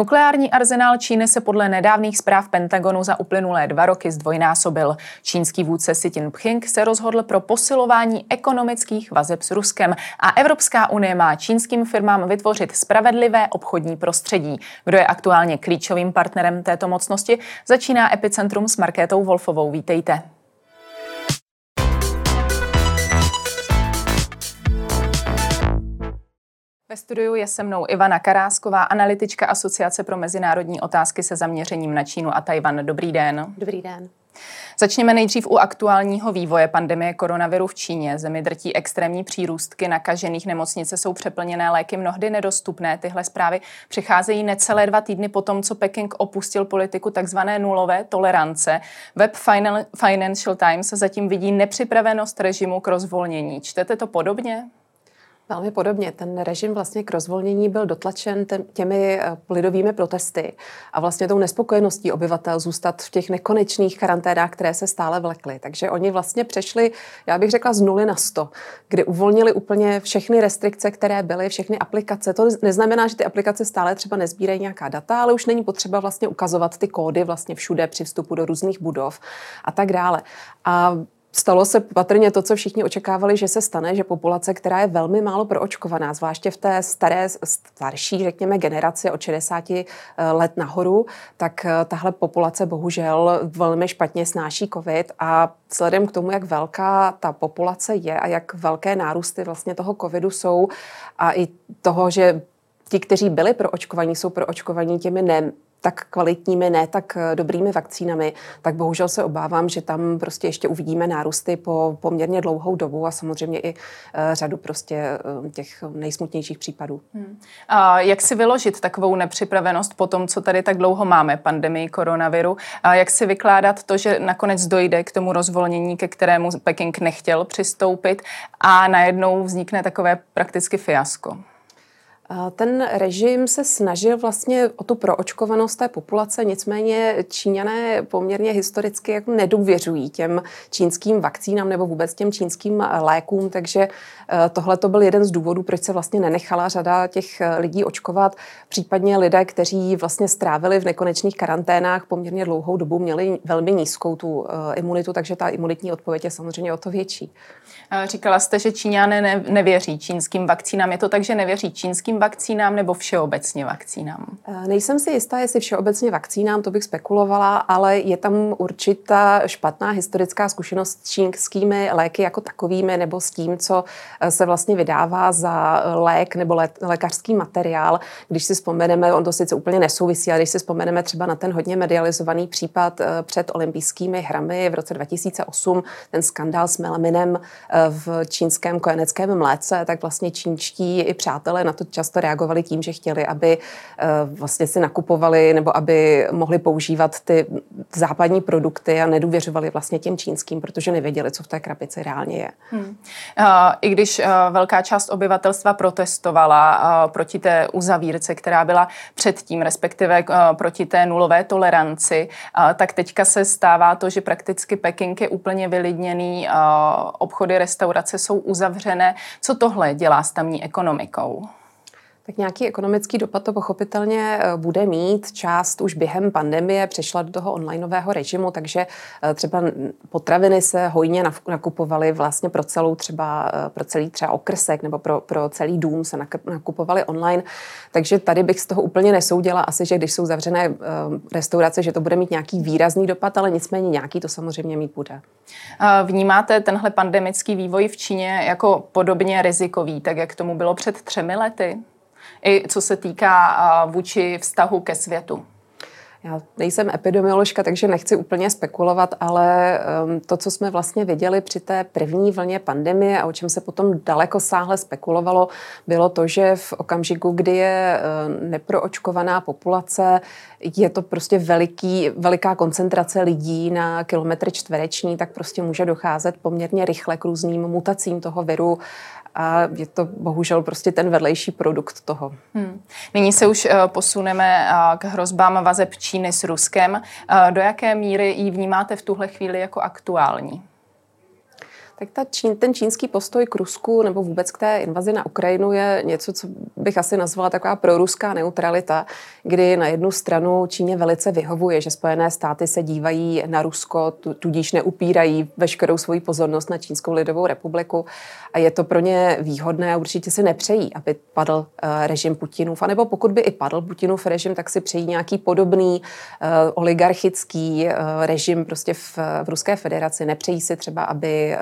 Nukleární arzenál Číny se podle nedávných zpráv Pentagonu za uplynulé dva roky zdvojnásobil. Čínský vůdce Xi Jinping se rozhodl pro posilování ekonomických vazeb s Ruskem a Evropská unie má čínským firmám vytvořit spravedlivé obchodní prostředí. Kdo je aktuálně klíčovým partnerem této mocnosti, začíná Epicentrum s Markétou Wolfovou. Vítejte. Ve studiu je se mnou Ivana Karásková, analytička Asociace pro mezinárodní otázky se zaměřením na Čínu a Tajvan. Dobrý den. Dobrý den. Začněme nejdřív u aktuálního vývoje pandemie koronaviru v Číně. Zemi drtí extrémní přírůstky nakažených, nemocnice jsou přeplněné, léky mnohdy nedostupné. Tyhle zprávy přicházejí necelé dva týdny po tom, co Peking opustil politiku tzv. nulové tolerance. Web Financial Times zatím vidí nepřipravenost režimu k rozvolnění. Čtete to podobně? Velmi podobně. Ten režim vlastně k rozvolnění byl dotlačen těmi eh, lidovými protesty a vlastně tou nespokojeností obyvatel zůstat v těch nekonečných karanténách, které se stále vlekly. Takže oni vlastně přešli, já bych řekla, z nuly na sto, kdy uvolnili úplně všechny restrikce, které byly, všechny aplikace. To neznamená, že ty aplikace stále třeba nezbírají nějaká data, ale už není potřeba vlastně ukazovat ty kódy vlastně všude při vstupu do různých budov a tak dále. A Stalo se patrně to, co všichni očekávali, že se stane, že populace, která je velmi málo proočkovaná, zvláště v té staré, starší, řekněme, generaci od 60 eh, let nahoru, tak eh, tahle populace bohužel velmi špatně snáší COVID a vzhledem k tomu, jak velká ta populace je a jak velké nárůsty vlastně toho covidu jsou a i toho, že ti, kteří byli pro očkovaní, jsou pro očkovaní těmi ne, tak kvalitními, ne tak eh, dobrými vakcínami, tak bohužel se obávám, že tam prostě ještě uvidíme nárůsty po poměrně dlouhou dobu a samozřejmě i eh, řadu prostě eh, těch nejsmutnějších případů. Hmm. A jak si vyložit takovou nepřipravenost po tom, co tady tak dlouho máme, pandemii koronaviru? A jak si vykládat to, že nakonec dojde k tomu rozvolnění, ke kterému Peking nechtěl přistoupit a najednou vznikne takové prakticky fiasko? Ten režim se snažil vlastně o tu proočkovanost té populace, nicméně Číňané poměrně historicky jako nedůvěřují těm čínským vakcínám nebo vůbec těm čínským lékům, takže eh, tohle to byl jeden z důvodů, proč se vlastně nenechala řada těch eh, lidí očkovat. Případně lidé, kteří vlastně strávili v nekonečných karanténách poměrně dlouhou dobu, měli velmi nízkou tu eh, imunitu, takže ta imunitní odpověď je samozřejmě o to větší. Říkala jste, že Číňané nevěří čínským vakcínám. Je to tak, že nevěří čínským vakcínám nebo všeobecně vakcínám? Eh, nejsem si jistá, jestli všeobecně vakcínám, to bych spekulovala, ale je tam určitá špatná historická zkušenost s čínskými léky jako takovými nebo s tím, co eh, se vlastně vydává za lék nebo lé, lékařský materiál. Když si vzpomeneme, on to sice úplně nesouvisí, ale když si vzpomeneme třeba na ten hodně medializovaný případ eh, před olympijskými hrami v roce 2008, ten skandál s melaminem v čínském kojeneckém mléce, tak vlastně čínští i přátelé na to často reagovali tím, že chtěli, aby eh, vlastně si nakupovali nebo aby mohli používat ty západní produkty a nedůvěřovali vlastně těm čínským, protože nevěděli, co v té krabici reálně je. Hmm. I když velká část obyvatelstva protestovala proti té uzavírce, která byla předtím, respektive proti té nulové toleranci, tak teďka se stává to, že prakticky Peking je úplně vylidněný, obchody, restaurace jsou uzavřené. Co tohle dělá s tamní ekonomikou? Tak nějaký ekonomický dopad to pochopitelně eh, bude mít. Část už během pandemie přešla do toho onlineového režimu, takže eh, třeba potraviny se hojně nakupovaly vlastně pro celou třeba, eh, pro celý třeba okrsek nebo pro, pro celý dům se nakupovaly online. Takže tady bych z toho úplně nesoudila asi, že když jsou zavřené restaurace, že to bude mít nějaký výrazný dopad, ale nicméně nějaký to samozřejmě mít bude. Vnímáte tenhle pandemický vývoj v Číně jako podobně rizikový, tak jak tomu bylo před třemi lety? I co se týká vůči vztahu ke světu. Já nejsem epidemioložka, takže nechci úplně spekulovat, ale um, to, co jsme vlastně viděli při té první vlně pandemie a o čem se potom daleko sáhle spekulovalo, bylo to, že v okamžiku, kdy je uh, neproočkovaná populace, je to prostě veliký, veliká koncentrace lidí na kilometr čtvereční, tak prostě může docházet poměrně rychle k různým mutacím toho viru a je to bohužel prostě ten vedlejší produkt toho. Hmm. Nyní se už uh, posuneme uh, k hrozbám vazeb Číny s Ruskem. Uh, do jaké míry ji vnímáte v tuhle chvíli jako aktuální? Tak ta čín, ten čínský postoj k Rusku nebo vůbec k té invazi na Ukrajinu je něco, co bych asi nazvala taková proruská neutralita, kdy na jednu stranu Číně velice vyhovuje, že Spojené státy se dívají na Rusko, tudíž neupírají veškerou svoji pozornost na Čínskou lidovou republiku a je to pro ně výhodné a určitě si nepřejí, aby padl uh, režim Putinův. A nebo pokud by i padl Putinův režim, tak si přejí nějaký podobný uh, oligarchický uh, režim prostě v, v Ruské federaci. Nepřejí si třeba, aby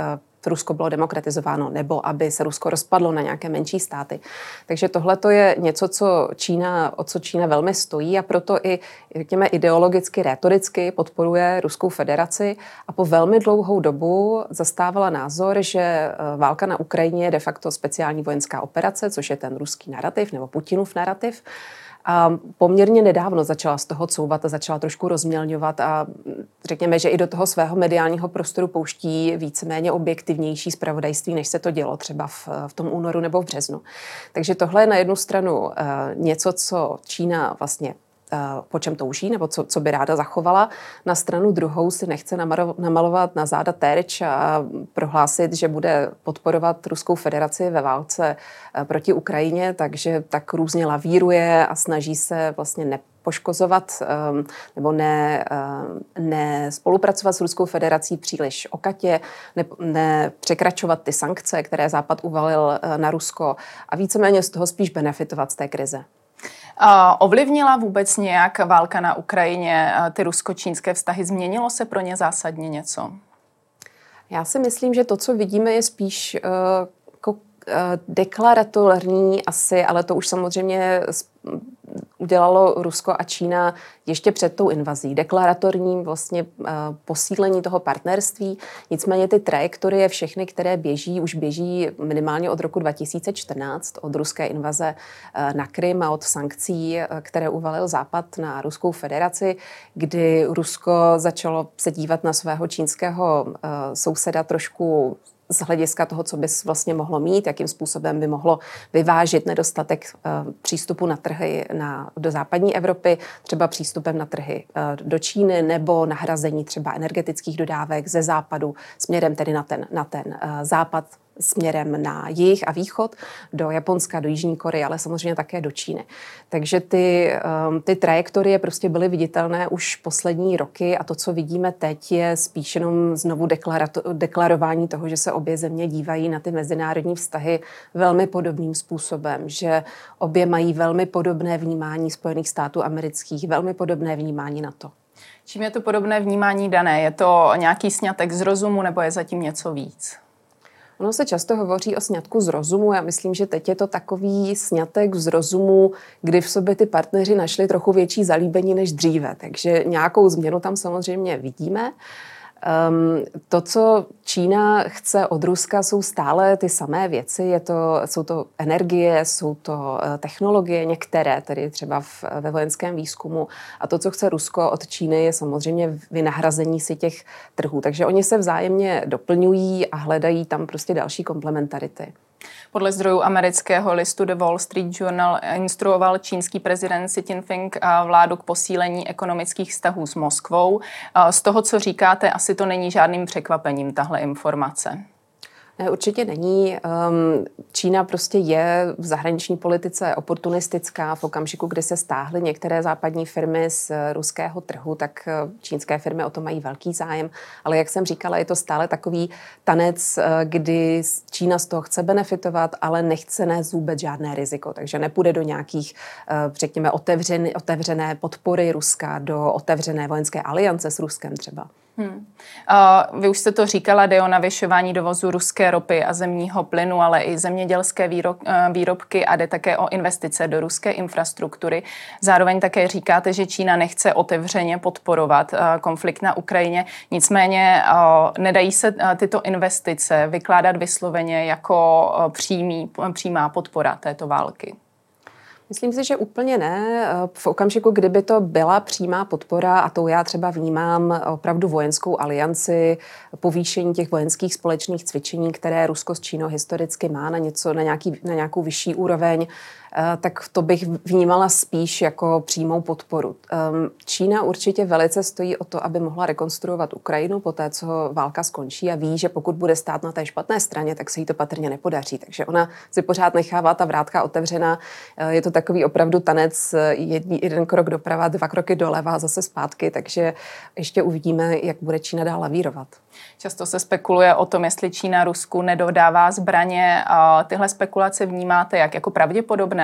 Rusko bylo demokratizováno, nebo aby se Rusko rozpadlo na nějaké menší státy. Takže tohle to je něco, co Čína, o co Čína velmi stojí a proto i, řekněme, ideologicky, retoricky podporuje Ruskou federaci a po velmi dlouhou dobu zastávala názor, že eh, válka na Ukrajině je de facto speciální vojenská operace, což je ten ruský narrativ nebo Putinův narrativ a poměrně nedávno začala z toho couvat a začala trošku rozmělňovat a řekněme, že i do toho svého mediálního prostoru pouští víceméně objektivnější zpravodajství, než se to dělo třeba v, v tom únoru nebo v březnu. Takže tohle je na jednu stranu uh, něco, co Čína vlastně Eh, po čem touží nebo co, co by ráda zachovala. Na stranu druhou si nechce namalovat na záda terč a prohlásit, že bude podporovat Ruskou federaci ve válce eh, proti Ukrajině, takže tak různě lavíruje a snaží se vlastně ne poškozovat nebo ne, ne spolupracovat s Ruskou federací příliš okatě, ne, ne překračovat ty sankce, které Západ uvalil na Rusko a víceméně z toho spíš benefitovat z té krize. Ovlivnila vůbec nějak válka na Ukrajině ty rusko-čínské vztahy? Změnilo se pro ně zásadně něco? Já si myslím, že to, co vidíme, je spíš uh, jako, uh, deklaratorní asi, ale to už samozřejmě udělalo Rusko a Čína ještě před tou invazí. Deklaratorním vlastně eh, posílení toho partnerství. Nicméně ty trajektorie všechny, které běží, už běží minimálně od roku 2014, od ruské invaze eh, na Krym a od sankcí, eh, které uvalil Západ na Ruskou federaci, kdy Rusko začalo se dívat na svého čínského souseda trošku z hlediska toho, co bys vlastně mohlo mít, jakým způsobem by mohlo vyvážit nedostatek uh, přístupu na trhy na, do západní Evropy, třeba přístupem na trhy uh, do Číny nebo nahrazení třeba energetických dodávek ze západu směrem tedy na ten, na ten uh, západ směrem na jih a východ, do Japonska, do Jižní Koreje, ale samozřejmě také do Číny. Takže ty, um, ty trajektorie prostě byly viditelné už poslední roky a to, co vidíme teď, je spíš jenom znovu deklarování toho, že se obě země dívají na ty mezinárodní vztahy velmi podobným způsobem, že obě mají velmi podobné vnímání Spojených států amerických, velmi podobné vnímání na to. Čím je to podobné vnímání dané? Je to nějaký snětek z rozumu nebo je zatím něco víc? Ono se často hovoří o sňatku z rozumu. Já myslím, že teď je to takový sňatek z rozumu, kdy v sobě ty partneři našli trochu větší zalíbení než dříve. Takže nějakou změnu tam samozřejmě vidíme. Um, to, co Čína chce od Ruska, jsou stále ty samé věci. Je to, jsou to energie, jsou to uh, technologie, některé, tedy třeba v, ve vojenském výzkumu. A to, co chce Rusko od Číny, je samozřejmě vynahrazení si těch trhů. Takže oni se vzájemně doplňují a hledají tam prostě další komplementarity. Podle zdrojů amerického listu The Wall Street Journal instruoval čínský prezident Xi Jinping vládu k posílení ekonomických vztahů s Moskvou. Z toho, co říkáte, asi to není žádným překvapením, tahle informace. Ne, určitě není. Ehm, Čína prostě je v zahraniční politice oportunistická. V okamžiku, kdy se stáhly některé západní firmy z ruského trhu, tak eh, čínské firmy o to mají velký zájem. Ale jak jsem říkala, je to stále takový tanec, eh, kdy Čína z toho chce benefitovat, ale nechce nést vůbec žádné riziko. Takže nepůjde do nějakých, eh, řekněme, otevřené, otevřené podpory Ruska, do otevřené vojenské aliance s Ruskem třeba. Hmm. Uh, vy už jste to říkala, jde o navyšování dovozu ruské ropy a zemního plynu, ale i zemědělské výrob, uh, výrobky a jde také o investice do ruské infrastruktury. Zároveň také říkáte, že Čína nechce otevřeně podporovat uh, konflikt na Ukrajině. Nicméně uh, nedají se tyto investice vykládat vysloveně jako přímý, přímá podpora této války. Myslím si, že úplně ne. V okamžiku, kdyby to byla přímá podpora, a to já třeba vnímám opravdu vojenskou alianci, povýšení těch vojenských společných cvičení, které Rusko s Čínou historicky má na, něco, na, nějaký, na nějakou vyšší úroveň, Eh, tak to bych vnímala spíš jako přímou podporu. Ehm, Čína určitě velice stojí o to, aby mohla rekonstruovat Ukrajinu po té, co válka skončí a ví, že pokud bude stát na té špatné straně, tak se jí to patrně nepodaří. Takže ona si pořád nechává ta vrátka otevřená. Eh, je to takový opravdu tanec, eh, jedný, jeden krok doprava, dva kroky doleva a zase zpátky, takže ještě uvidíme, jak bude Čína dál lavírovat. Často se spekuluje o tom, jestli Čína Rusku nedodává zbraně. Tyhle spekulace vnímáte jak jako pravděpodobné?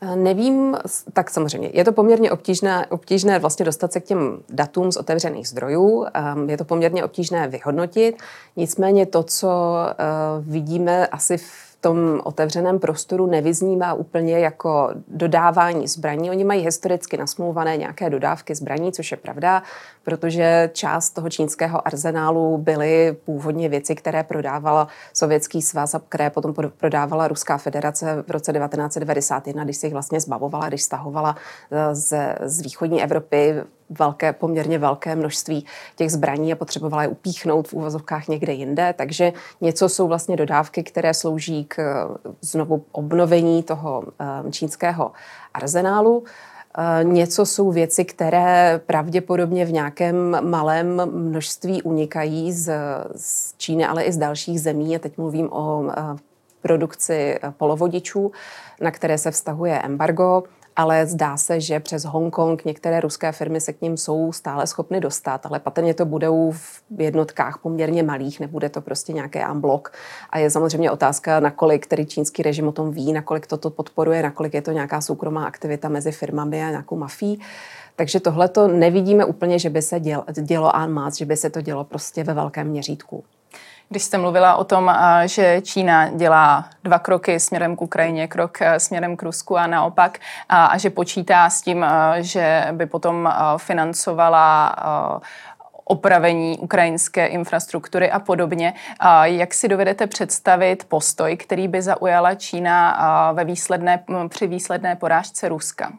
Eh, nevím, tak samozřejmě. Je to poměrně obtížné, obtížné vlastně dostat se k těm datům z otevřených zdrojů. Ehm, je to poměrně obtížné vyhodnotit. Nicméně to, co eh, vidíme asi v tom otevřeném prostoru nevyznívá úplně jako dodávání zbraní. Oni mají historicky nasmluvané nějaké dodávky zbraní, což je pravda, protože část toho čínského arzenálu byly původně věci, které prodávala Sovětský svaz a které potom prodávala Ruská federace v roce 1991, když se jich vlastně zbavovala, když stahovala eh, z, z východní Evropy velké, poměrně velké množství těch zbraní a potřebovala je upíchnout v úvozovkách někde jinde. Takže něco jsou vlastně dodávky, které slouží k eh, znovu obnovení toho eh, čínského arzenálu. Eh, něco jsou věci, které pravděpodobně v nějakém malém množství unikají z, z Číny, ale i z dalších zemí. A teď mluvím o produkci polovodičů, na které se vztahuje embargo ale zdá se, že přes Hongkong některé ruské firmy se k ním jsou stále schopny dostat, ale patrně to budou v jednotkách poměrně malých, nebude to prostě nějaký amblok. A je samozřejmě otázka, nakolik který čínský režim o tom ví, nakolik toto podporuje, nakolik je to nějaká soukromá aktivita mezi firmami a nějakou mafií. Takže tohle to nevidíme úplně, že by se dělo, dělo en masse, že by se to dělo prostě ve velkém měřítku. Když jste mluvila o tom, že Čína dělá dva kroky směrem k Ukrajině, krok směrem k Rusku a naopak, a že počítá s tím, že by potom financovala opravení ukrajinské infrastruktury a podobně. Jak si dovedete představit postoj, který by zaujala Čína ve výsledné, při výsledné porážce Ruska?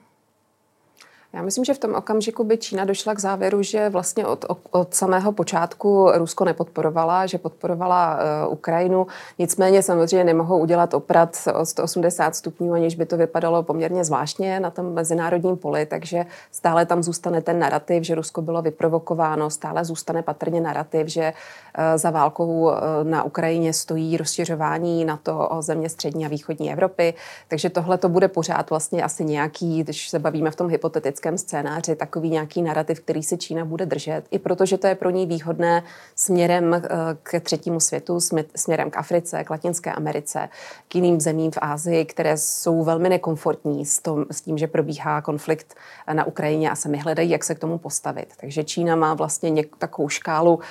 Já myslím, že v tom okamžiku by Čína došla k závěru, že vlastně od, od samého počátku Rusko nepodporovala, že podporovala uh, Ukrajinu. Nicméně samozřejmě nemohou udělat oprat o 180 stupňů, aniž by to vypadalo poměrně zvláštně na tom mezinárodním poli, takže stále tam zůstane ten narrativ, že Rusko bylo vyprovokováno, stále zůstane patrně narrativ, že uh, za válkou uh, na Ukrajině stojí rozšiřování na to o země střední a východní Evropy, takže tohle to bude pořád vlastně asi nějaký, když se bavíme v tom hypotetickém politickém scénáři takový nějaký narrativ, který se Čína bude držet, i protože to je pro ní výhodné směrem eh, k třetímu světu, směrem k Africe, k Latinské Americe, k jiným zemím v Ázii, které jsou velmi nekomfortní s, tom, s tím, že probíhá konflikt na Ukrajině a sami hledají, jak se k tomu postavit. Takže Čína má vlastně něk, takovou škálu uh,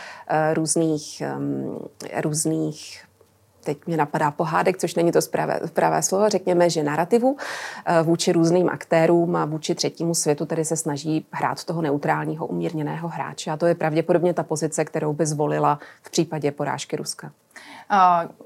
různých, um, různých teď mě napadá pohádek, což není to spravé, pravé slovo, řekněme, že narrativu eh, vůči různým aktérům a vůči třetímu světu tedy se snaží hrát toho neutrálního, umírněného hráče. A to je pravděpodobně ta pozice, kterou by zvolila v případě porážky Ruska.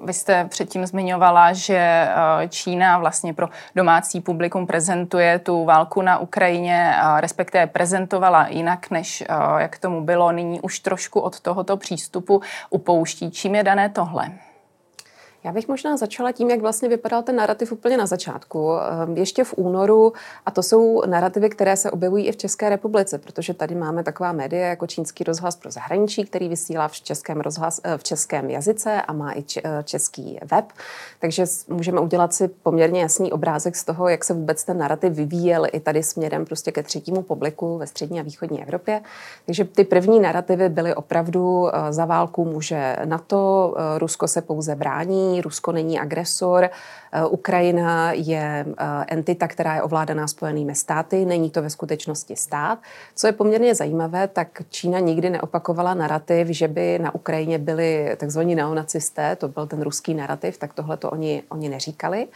Vy jste předtím zmiňovala, že eh, Čína vlastně pro domácí publikum prezentuje tu válku na Ukrajině, respektive prezentovala jinak, než eh, jak tomu bylo. Nyní už trošku od tohoto přístupu upouští. Čím je dané tohle? Já bych možná začala tím, jak vlastně vypadal ten narrativ úplně na začátku. Ehm, ještě v únoru, a to jsou narrativy, které se objevují i v České republice, protože tady máme taková média jako Čínský rozhlas pro zahraničí, který vysílá v českém, rozhlas, eh, v českém jazyce a má i eh, český web. Takže můžeme udělat si poměrně jasný obrázek z toho, jak se vůbec ten narrativ vyvíjel i tady směrem prostě ke třetímu publiku ve střední a východní Evropě. Takže ty první narrativy byly opravdu eh, za válku může NATO, Rusko se pouze brání, Rusko není agresor, eh, Ukrajina je eh, entita, která je ovládaná Spojenými státy, není to ve skutečnosti stát. Co je poměrně zajímavé, tak Čína nikdy neopakovala narrativ, že by na Ukrajině byli tzv. neonacisté, to byl ten ruský narrativ, tak tohle to oni, oni neříkali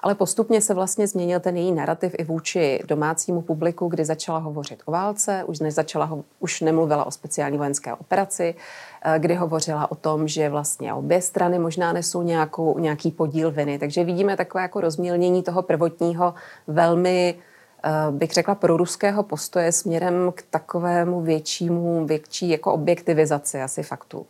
ale postupně se vlastně změnil ten její narrativ i vůči domácímu publiku, kdy začala hovořit o válce, už, nezačala, už nemluvila o speciální vojenské operaci, eh, kdy hovořila o tom, že vlastně obě strany možná nesou nějakou, nějaký podíl viny. Takže vidíme takové jako rozmělnění toho prvotního velmi eh, bych řekla, pro ruského postoje směrem k takovému většímu, větší jako objektivizaci asi faktů.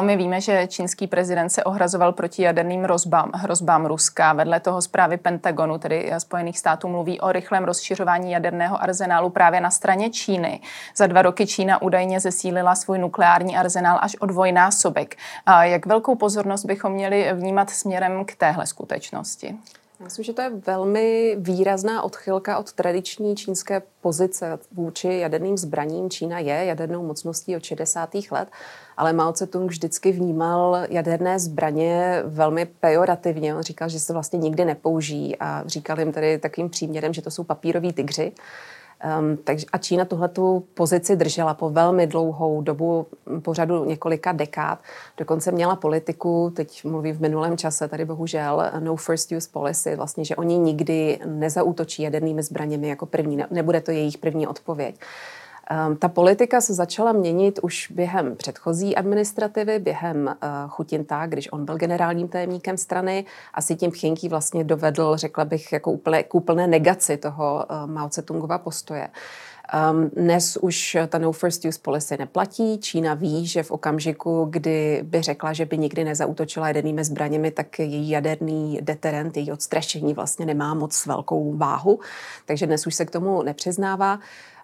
My víme, že čínský prezident se ohrazoval proti jaderným hrozbám, hrozbám Ruska. Vedle toho zprávy Pentagonu, tedy Spojených států, mluví o rychlém rozšiřování jaderného arzenálu právě na straně Číny. Za dva roky Čína údajně zesílila svůj nukleární arzenál až o dvojnásobek. Jak velkou pozornost bychom měli vnímat směrem k téhle skutečnosti? Myslím, že to je velmi výrazná odchylka od tradiční čínské pozice vůči jaderným zbraním. Čína je jadernou mocností od 60. let, ale Mao Tse-tung vždycky vnímal jaderné zbraně velmi pejorativně. On říkal, že se vlastně nikdy nepoužijí a říkal jim tady takovým příměrem, že to jsou papíroví tygři. Um, takže, a Čína tuhletu pozici držela po velmi dlouhou dobu, po řadu několika dekád. Dokonce měla politiku, teď mluvím v minulém čase, tady bohužel, no first use policy, vlastně, že oni nikdy nezautočí jadernými zbraněmi jako první, nebude to jejich první odpověď. Ehm, ta politika se začala měnit už během předchozí administrativy, během uh, Chutinta, když on byl generálním tajemníkem strany. Asi tím Pchinky vlastně dovedl, řekla bych, jako úplně, k úplné negaci toho uh, Mao Tse-tungova postoje. Um, dnes už ta no first use policy neplatí. Čína ví, že v okamžiku, kdy by řekla, že by nikdy nezautočila jadernými zbraněmi, tak její jaderný deterent, její odstrašení vlastně nemá moc velkou váhu. Takže dnes už se k tomu nepřiznává.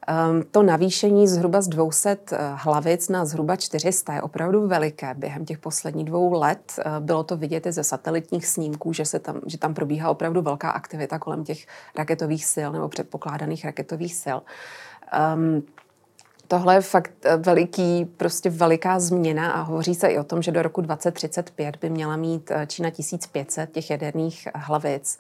Um, to navýšení zhruba z 200 eh, hlavic na zhruba 400 je opravdu veliké. Během těch posledních dvou let uh, bylo to vidět i ze satelitních snímků, že, se tam, že tam probíhá opravdu velká aktivita kolem těch raketových sil nebo předpokládaných raketových sil. Um, Tohle je fakt eh, veliký, prostě veliká změna a hovoří se i o tom, že do roku 2035 by měla mít Čína 1500 těch jaderných hlavic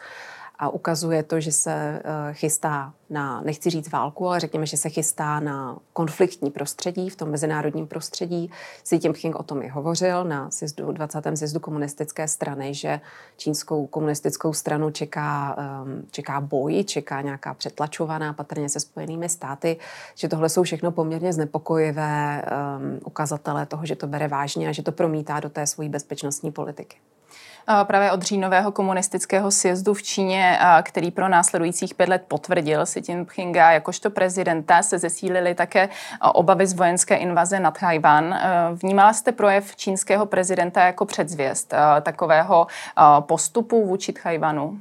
a ukazuje to, že se eh, chystá na, nechci říct válku, ale řekněme, že se chystá na konfliktní prostředí, v tom mezinárodním prostředí. Xi Jinping o tom i hovořil na sjezdu, 20. sjezdu komunistické strany, že čínskou komunistickou stranu čeká, ehm, čeká boj, čeká nějaká přetlačovaná, patrně se spojenými státy, že tohle jsou všechno poměrně znepokojivé um, ukazatele toho, že to bere vážně a že to promítá do té svojí bezpečnostní politiky právě od říjnového komunistického sjezdu v Číně, který pro následujících pět let potvrdil Xi Jinpinga jakožto prezidenta, se zesílily také obavy z vojenské invaze nad Tajvan. Vnímala jste projev čínského prezidenta jako předzvěst takového postupu vůči Tajvanu?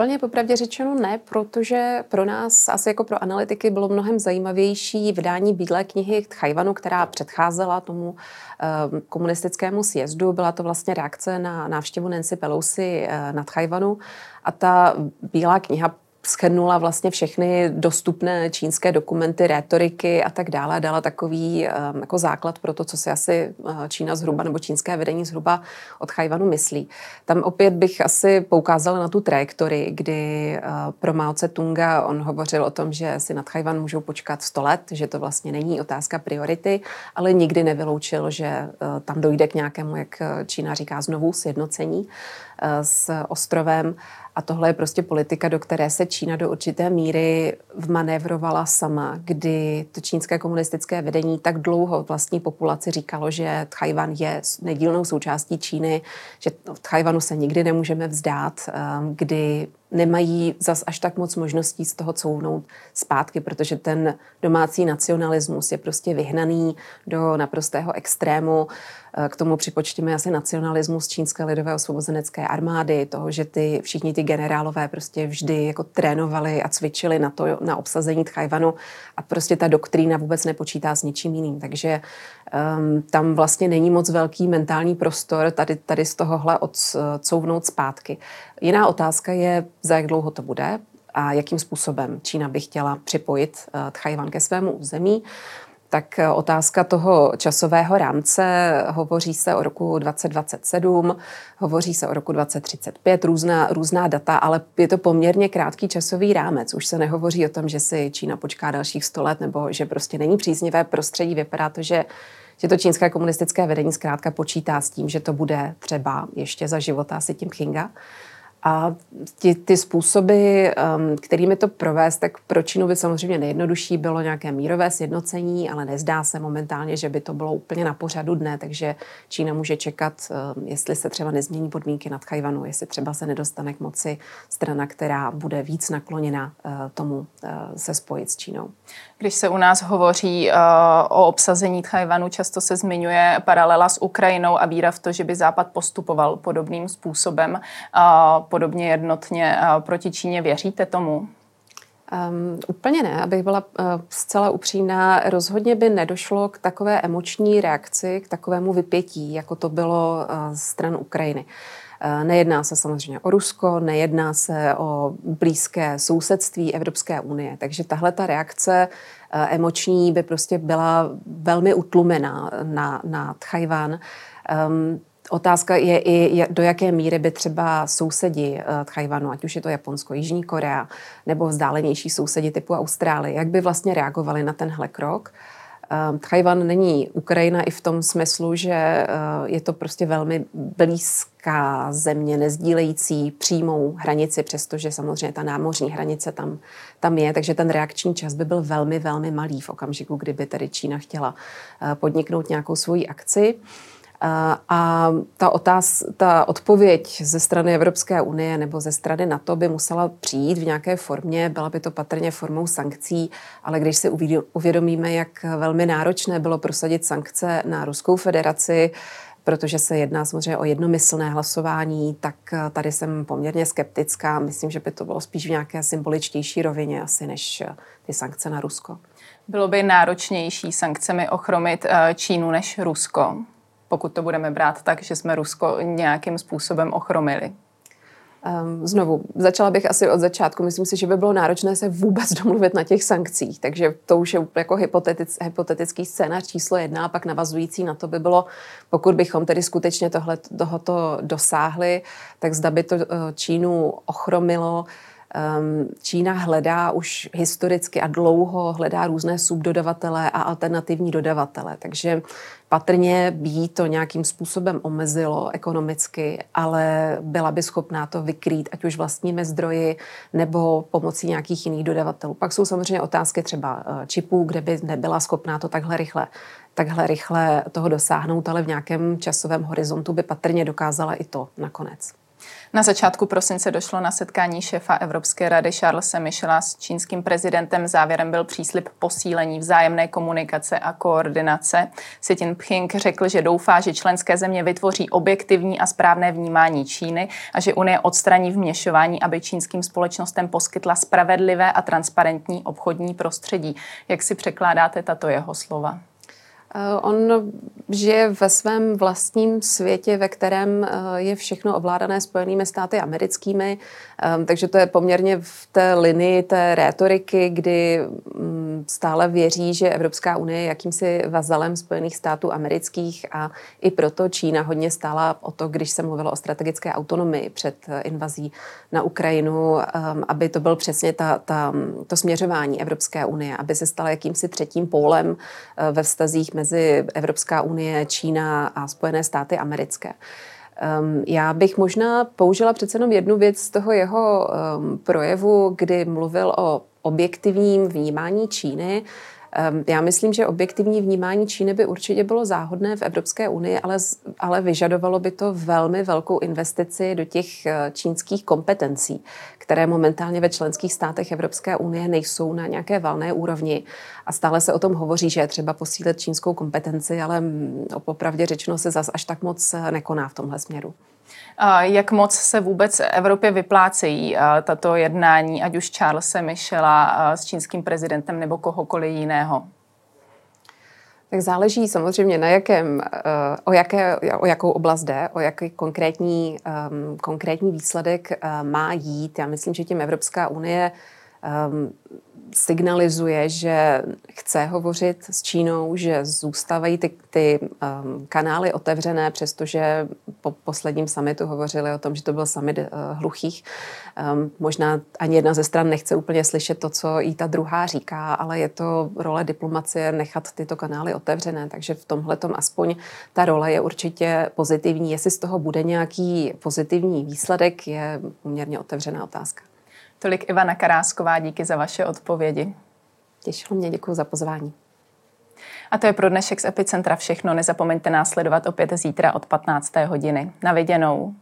Úplně popravdě řečeno ne, protože pro nás, asi jako pro analytiky, bylo mnohem zajímavější vydání Bílé knihy k Chajvanu, která předcházela tomu uh, komunistickému sjezdu. Byla to vlastně reakce na návštěvu Nancy Pelosi uh, nad Chajvanu a ta Bílá kniha schrnula vlastně všechny dostupné čínské dokumenty, rétoriky a tak dále. Dala takový um, jako základ pro to, co si asi uh, Čína zhruba nebo čínské vedení zhruba od Chajvanu myslí. Tam opět bych asi poukázala na tu trajektorii, kdy uh, pro Mao Tse-tunga on hovořil o tom, že si nad Chajvan můžou počkat 100 let, že to vlastně není otázka priority, ale nikdy nevyloučil, že uh, tam dojde k nějakému, jak Čína říká, znovu sjednocení s ostrovem. A tohle je prostě politika, do které se Čína do určité míry vmanévrovala sama, kdy to čínské komunistické vedení tak dlouho vlastní populaci říkalo, že Tchajvan je nedílnou součástí Číny, že v Tchajvanu se nikdy nemůžeme vzdát, um, kdy nemají zas až tak moc možností z toho couvnout zpátky, protože ten domácí nacionalismus je prostě vyhnaný do naprostého extrému. Eh, k tomu připočtíme asi nacionalismus Čínské lidové osvobozenecké armády, toho, že ty, všichni ty generálové prostě vždy jako trénovali a cvičili na to, na obsazení Tchajvanu a prostě ta doktrína vůbec nepočítá s ničím jiným. Takže um, tam vlastně není moc velký mentální prostor tady, tady z tohohle odcouvnout zpátky. Jiná otázka je, za jak dlouho to bude a jakým způsobem Čína by chtěla připojit uh, Tchajvan ke svému území. Tak uh, otázka toho časového rámce, hovoří se o roku 2027, hovoří se o roku 2035, různá, různá data, ale je to poměrně krátký časový rámec. Už se nehovoří o tom, že si Čína počká dalších 100 let nebo že prostě není příznivé prostředí. Vypadá to, že že to čínské komunistické vedení zkrátka počítá s tím, že to bude třeba ještě za života Xi Jinpinga. A ty, ty způsoby, um, kterými to provést, tak pro Čínu by samozřejmě nejjednodušší bylo nějaké mírové sjednocení, ale nezdá se momentálně, že by to bylo úplně na pořadu dne, takže Čína může čekat, um, jestli se třeba nezmění podmínky nad Chajvanu, jestli třeba se nedostane k moci strana, která bude víc nakloněna uh, tomu uh, se spojit s Čínou. Když se u nás hovoří uh, o obsazení Tchajvanu, často se zmiňuje paralela s Ukrajinou a víra v to, že by Západ postupoval podobným způsobem, uh, podobně jednotně uh, proti Číně. Věříte tomu? Um, úplně ne, abych byla uh, zcela upřímná. Rozhodně by nedošlo k takové emoční reakci, k takovému vypětí, jako to bylo uh, stran Ukrajiny. Uh, nejedná se samozřejmě o Rusko, nejedná se o blízké sousedství Evropské unie, takže tahle ta reakce uh, emoční by prostě byla velmi utlumená na, na Tchajvan. Um, Otázka je i, do jaké míry by třeba sousedi uh, Tchajvanu, ať už je to Japonsko, Jižní Korea, nebo vzdálenější sousedi typu Austrálie, jak by vlastně reagovali na tenhle krok. Um, Tchajvan není Ukrajina i v tom smyslu, že uh, je to prostě velmi blízká země, nezdílející přímou hranici, přestože samozřejmě ta námořní hranice tam, tam je, takže ten reakční čas by byl velmi, velmi malý v okamžiku, kdyby tedy Čína chtěla uh, podniknout nějakou svoji akci. A ta, otáz, ta odpověď ze strany Evropské unie nebo ze strany NATO by musela přijít v nějaké formě, byla by to patrně formou sankcí, ale když si uvědomíme, jak velmi náročné bylo prosadit sankce na Ruskou federaci, protože se jedná samozřejmě o jednomyslné hlasování, tak tady jsem poměrně skeptická. Myslím, že by to bylo spíš v nějaké symboličtější rovině asi než ty sankce na Rusko. Bylo by náročnější sankcemi ochromit eh, Čínu než Rusko? Pokud to budeme brát tak, že jsme Rusko nějakým způsobem ochromili? Um, znovu, začala bych asi od začátku. Myslím si, že by bylo náročné se vůbec domluvit na těch sankcích, takže to už je jako hypotetic, hypotetický scénář číslo jedna a pak navazující na to by bylo, pokud bychom tedy skutečně tohle, tohoto dosáhli, tak zda by to uh, Čínu ochromilo Čína hledá už historicky a dlouho hledá různé subdodavatele a alternativní dodavatele. Takže Patrně by jí to nějakým způsobem omezilo ekonomicky, ale byla by schopná to vykrýt, ať už vlastními zdroji nebo pomocí nějakých jiných dodavatelů. Pak jsou samozřejmě otázky třeba eh, čipů, kde by nebyla schopná to takhle rychle takhle rychle toho dosáhnout, ale v nějakém časovém horizontu by patrně dokázala i to nakonec. Na začátku prosince došlo na setkání šéfa Evropské rady Charlesa Michela s čínským prezidentem. Závěrem byl příslip posílení vzájemné komunikace a koordinace. Xi Jinping řekl, že doufá, že členské země vytvoří objektivní a správné vnímání Číny a že Unie odstraní vměšování, aby čínským společnostem poskytla spravedlivé a transparentní obchodní prostředí. Jak si překládáte tato jeho slova? Eh, on žije ve svém vlastním světě, ve kterém eh, je všechno ovládané Spojenými státy americkými, takže to je poměrně v té linii té rétoriky, kdy mm, stále věří, že Evropská unie je jakýmsi vazalem Spojených států amerických a i proto Čína hodně stála o to, když se mluvilo o strategické autonomii před eh, invazí na Ukrajinu, ehm, aby to byl přesně ta, ta, to směřování Evropské unie, aby se stala jakýmsi třetím pólem ve vztazích mezi Evropská unie, Čína a Spojené státy americké. Um, já bych možná použila přece jenom jednu věc z toho jeho um, projevu, kdy mluvil o objektivním vnímání Číny. Um, já myslím, že objektivní vnímání Číny by určitě bylo záhodné v Evropské unii, ale, ale vyžadovalo by to velmi velkou investici do těch uh, čínských kompetencí, které momentálně ve členských státech Evropské unie nejsou na nějaké valné úrovni. A stále se o tom hovoří, že je třeba posílit čínskou kompetenci, ale mm, popravdě řečeno se zas až tak moc eh, nekoná v tomhle směru. Jak moc se vůbec Evropě vyplácejí tato jednání, ať už Charlesa Michela s čínským prezidentem nebo kohokoliv jiného? Tak záleží samozřejmě na jakém, eh, o, jaké, o jakou oblast jde, o jaký konkrétní, konkrétní výsledek uh, má jít. Já myslím, že tím Evropská unie signalizuje, že chce hovořit s Čínou, že zůstávají ty, ty um, kanály otevřené, přestože po posledním summitu hovořili o tom, že to byl summit uh, hluchých. Um, možná ani jedna ze stran nechce úplně slyšet to, co jí ta druhá říká, ale je to role diplomacie nechat tyto kanály otevřené, takže v tomhle aspoň ta role je určitě pozitivní. Jestli z toho bude nějaký pozitivní výsledek, je poměrně otevřená otázka. Tolik Ivana Karásková, díky za vaše odpovědi. Těšilo mě, děkuji za pozvání. A to je pro dnešek z Epicentra všechno. Nezapomeňte následovat opět zítra od 15. hodiny. Na viděnou.